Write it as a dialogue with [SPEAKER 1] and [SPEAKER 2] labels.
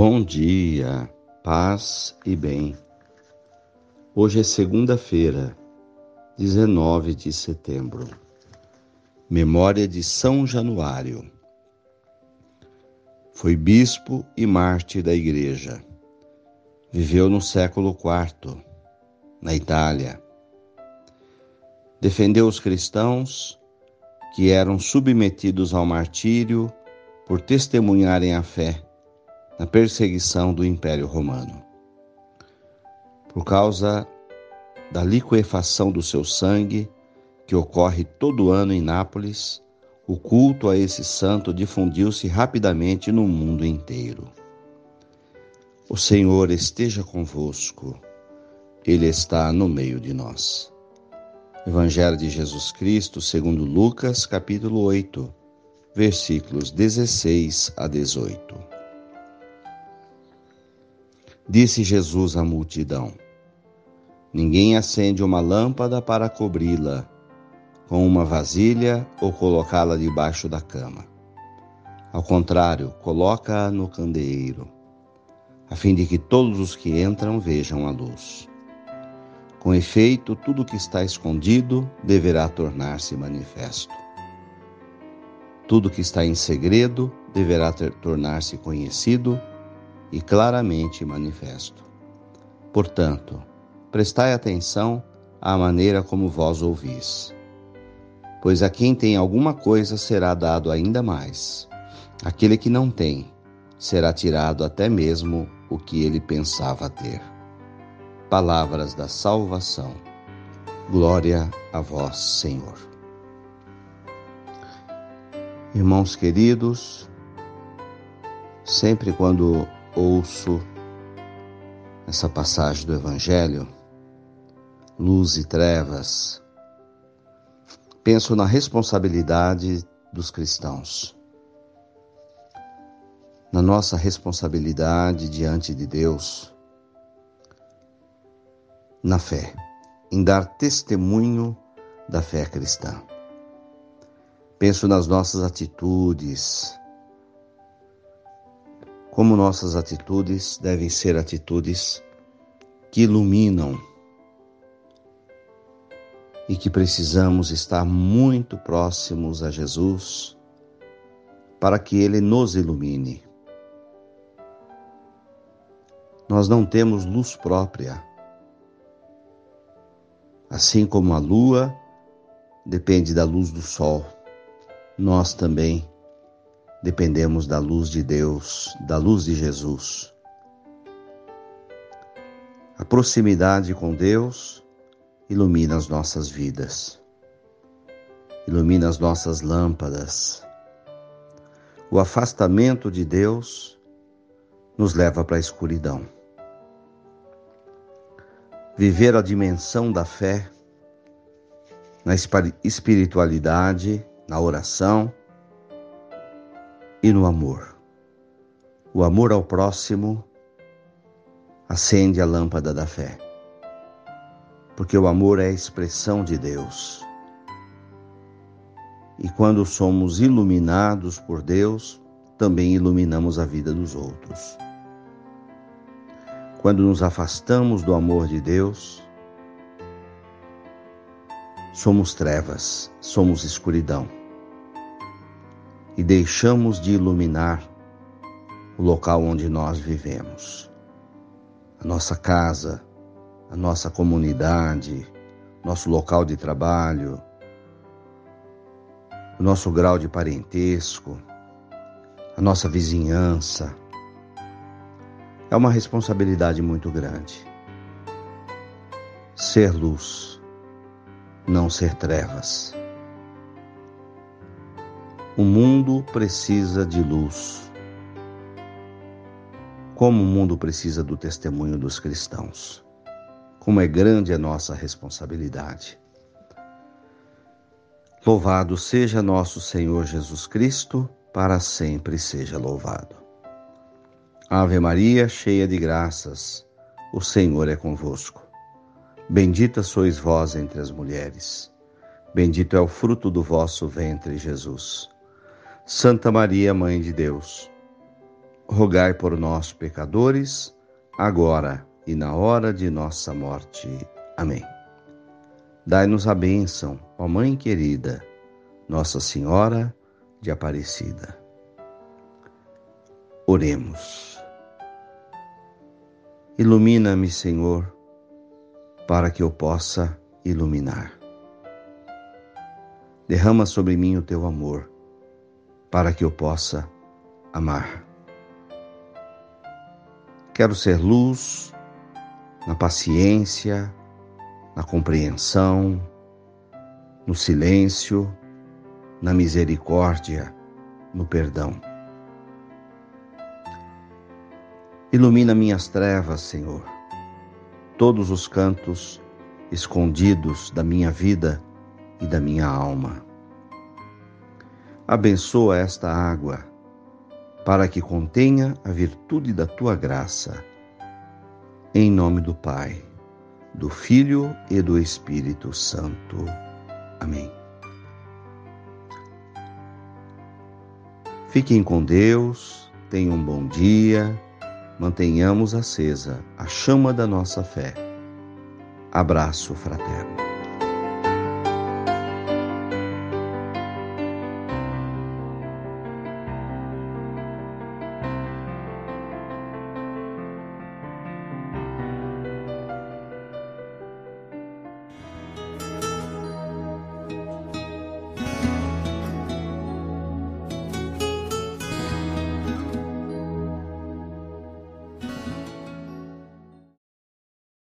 [SPEAKER 1] Bom dia, paz e bem. Hoje é segunda-feira, 19 de setembro. Memória de São Januário. Foi bispo e mártir da Igreja. Viveu no século IV, na Itália. Defendeu os cristãos que eram submetidos ao martírio por testemunharem a fé na perseguição do Império Romano. Por causa da liquefação do seu sangue, que ocorre todo ano em Nápoles, o culto a esse santo difundiu-se rapidamente no mundo inteiro. O Senhor esteja convosco, Ele está no meio de nós. Evangelho de Jesus Cristo, segundo Lucas, capítulo 8, versículos 16 a 18. Disse Jesus à multidão: Ninguém acende uma lâmpada para cobri-la com uma vasilha ou colocá-la debaixo da cama. Ao contrário, coloca-a no candeeiro, a fim de que todos os que entram vejam a luz. Com efeito, tudo que está escondido deverá tornar-se manifesto. Tudo que está em segredo deverá tornar-se conhecido e claramente manifesto. Portanto, prestai atenção à maneira como vós ouvis. Pois a quem tem alguma coisa será dado ainda mais. Aquele que não tem, será tirado até mesmo o que ele pensava ter. Palavras da salvação. Glória a vós, Senhor. Irmãos queridos, sempre quando ouço essa passagem do Evangelho, luz e trevas, penso na responsabilidade dos cristãos, na nossa responsabilidade diante de Deus, na fé, em dar testemunho da fé cristã. Penso nas nossas atitudes, como nossas atitudes devem ser atitudes que iluminam e que precisamos estar muito próximos a Jesus para que Ele nos ilumine. Nós não temos luz própria. Assim como a lua depende da luz do sol, nós também dependemos da luz de Deus, da luz de Jesus. A proximidade com Deus ilumina as nossas vidas, ilumina as nossas lâmpadas. O afastamento de Deus nos leva para a escuridão. Viver a dimensão da fé na espiritualidade, na oração, e no amor. O amor ao próximo acende a lâmpada da fé, porque o amor é a expressão de Deus. E quando somos iluminados por Deus, também iluminamos a vida dos outros. Quando nos afastamos do amor de Deus, somos trevas, somos escuridão e deixamos de iluminar o local onde nós vivemos. A nossa casa, a nossa comunidade, nosso local de trabalho, o nosso grau de parentesco, a nossa vizinhança. É uma responsabilidade muito grande. Ser luz, não ser trevas. O mundo precisa de luz. Como o mundo precisa do testemunho dos cristãos. Como é grande a nossa responsabilidade. Louvado seja nosso Senhor Jesus Cristo, para sempre seja louvado. Ave Maria, cheia de graças, o Senhor é convosco. Bendita sois vós entre as mulheres. Bendito é o fruto do vosso ventre, Jesus. Santa Maria, Mãe de Deus, rogai por nós, pecadores, agora e na hora de nossa morte. Amém. Dai-nos a bênção, ó Mãe querida, Nossa Senhora de Aparecida. Oremos. Ilumina-me, Senhor, para que eu possa iluminar. Derrama sobre mim o teu amor, para que eu possa amar. Quero ser luz na paciência, na compreensão, no silêncio, na misericórdia, no perdão. Ilumina minhas trevas, Senhor, todos os cantos escondidos da minha vida e da minha alma. Abençoa esta água para que contenha a virtude da tua graça. Em nome do Pai, do Filho e do Espírito Santo. Amém. Fiquem com Deus, tenham um bom dia, mantenhamos acesa a chama da nossa fé. Abraço fraterno.